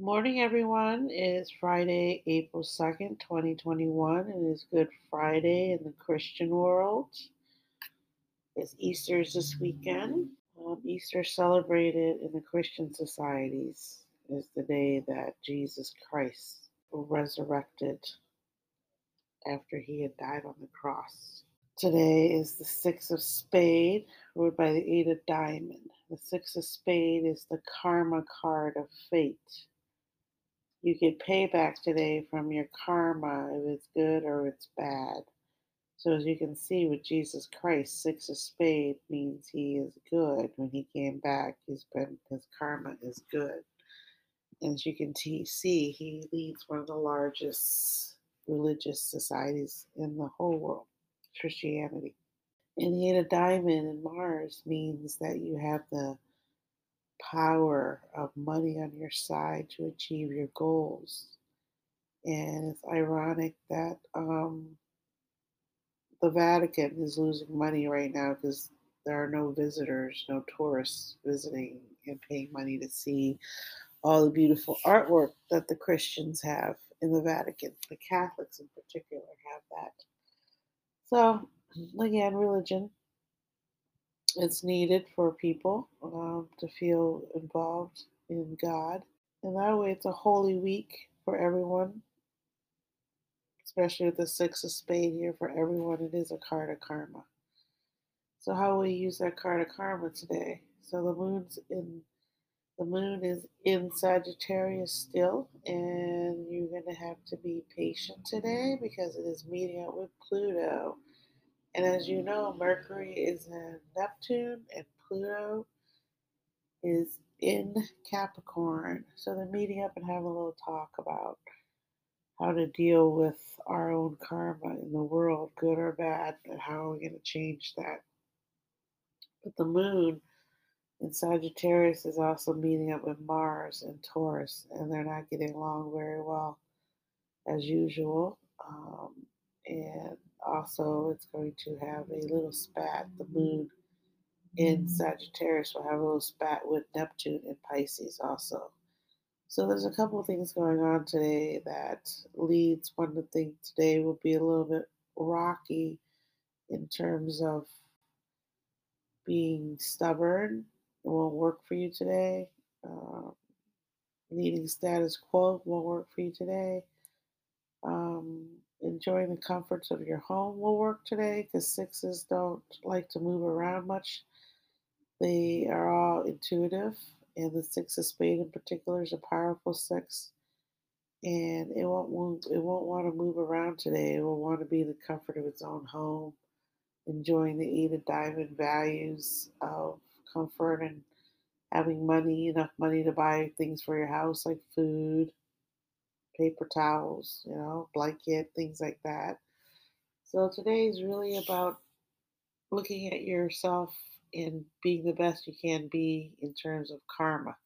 Morning, everyone. It is Friday, April 2nd, 2021. It is Good Friday in the Christian world. It's Easter's this weekend. Um, Easter celebrated in the Christian societies is the day that Jesus Christ was resurrected after he had died on the cross. Today is the Six of Spade, ruled by the Eight of Diamond. The Six of Spade is the karma card of fate you get payback today from your karma if it's good or it's bad. So as you can see with Jesus Christ, six of spade means he is good. When he came back, he's been his karma is good. And as you can t- see, he leads one of the largest religious societies in the whole world, Christianity. And the eight of diamond in Mars means that you have the power of money on your side to achieve your goals. And it's ironic that um, the Vatican is losing money right now because there are no visitors, no tourists visiting and paying money to see all the beautiful artwork that the Christians have in the Vatican. The Catholics, in particular, have that. So, again, religion it's needed for people um, to feel involved in God. And that way, it's a holy week for everyone, especially with the Six of Spade here for everyone. It is a card of karma. So, how will we use that card of karma today? So, the moon's in. The moon is in Sagittarius still, and you're going to have to be patient today because it is meeting up with Pluto. And as you know, Mercury is in Neptune and Pluto is in Capricorn. So they're meeting up and having a little talk about how to deal with our own karma in the world, good or bad, and how are we going to change that. But the moon in Sagittarius is also meeting up with Mars and Taurus, and they're not getting along very well as usual. Um, and also it's going to have a little spat. The moon in Sagittarius will have a little spat with Neptune in Pisces also. So there's a couple of things going on today that leads one to think today will be a little bit rocky in terms of being stubborn. It won't work for you today. Uh, needing status quo won't work for you today. Um, enjoying the comforts of your home will work today because sixes don't like to move around much. They are all intuitive, and the six of spade in particular is a powerful six. And it won't move, it won't want to move around today. It will want to be in the comfort of its own home, enjoying the eight of diamond values of comfort and having money, enough money to buy things for your house like food, paper towels, you know, blanket, things like that. So today is really about looking at yourself and being the best you can be in terms of karma.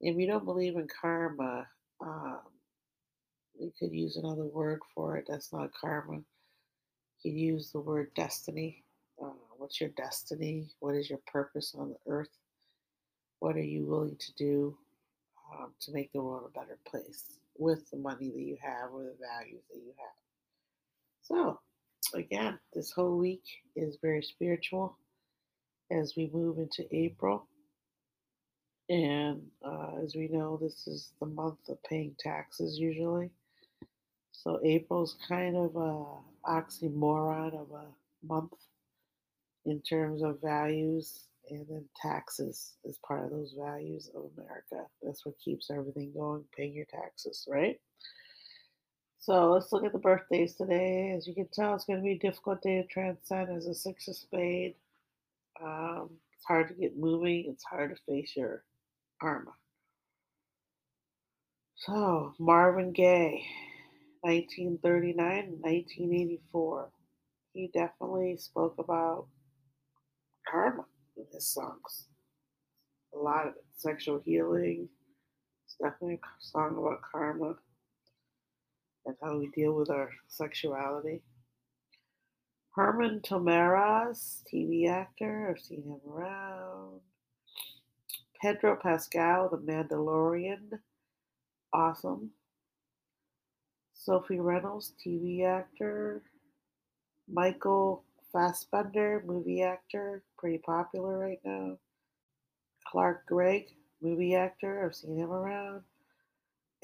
If you don't believe in karma, um, we could use another word for it. That's not karma. You can use the word destiny. Uh, what's your destiny? What is your purpose on the earth? What are you willing to do um, to make the world a better place? With the money that you have or the values that you have. So, again, this whole week is very spiritual as we move into April. And uh, as we know, this is the month of paying taxes usually. So April's kind of a oxymoron of a month in terms of values and then taxes is part of those values of America. That's what keeps everything going, paying your taxes, right? So let's look at the birthdays today. As you can tell, it's going to be a difficult day to transcend as a six of spade. Um, it's hard to get moving. It's hard to face your karma. So Marvin Gaye, 1939 1984. He definitely spoke about karma in his songs. A lot of. Sexual healing. It's definitely a song about karma and how we deal with our sexuality. Herman Tomaraz, TV actor, I've seen him around. Pedro Pascal, The Mandalorian, awesome. Sophie Reynolds, TV actor. Michael Fassbender, movie actor, pretty popular right now. Clark Gregg, movie actor, I've seen him around.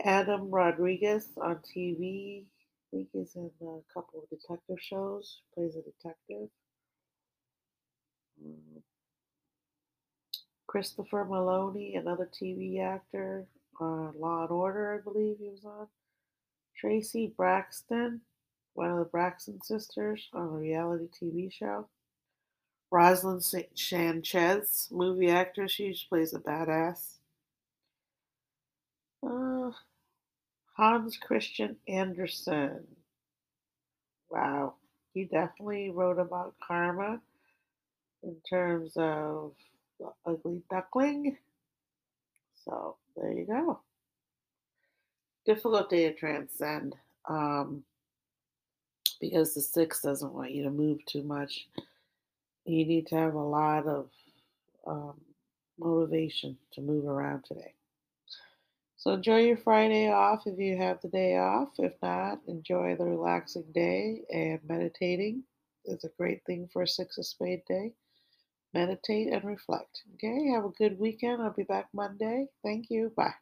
Adam Rodriguez on TV, I think he's in a couple of detective shows, plays a detective. Mm. Christopher Meloni, another TV actor, on Law and Order, I believe he was on. Traci Braxton, one of the Braxton sisters on a reality TV show. Roselyn Sanchez, movie actress, she plays a badass. Uh, Hans Christian Andersen. Wow, he definitely wrote about karma in terms of the ugly duckling. So there you go. Difficult day to transcend um, because the six doesn't want you to move too much. You need to have a lot of um, motivation to move around today. So enjoy your Friday off if you have the day off. If not, enjoy the relaxing day and meditating is a great thing for a six of spade day. Meditate and reflect. Okay, have a good weekend. I'll be back Monday. Thank you. Bye.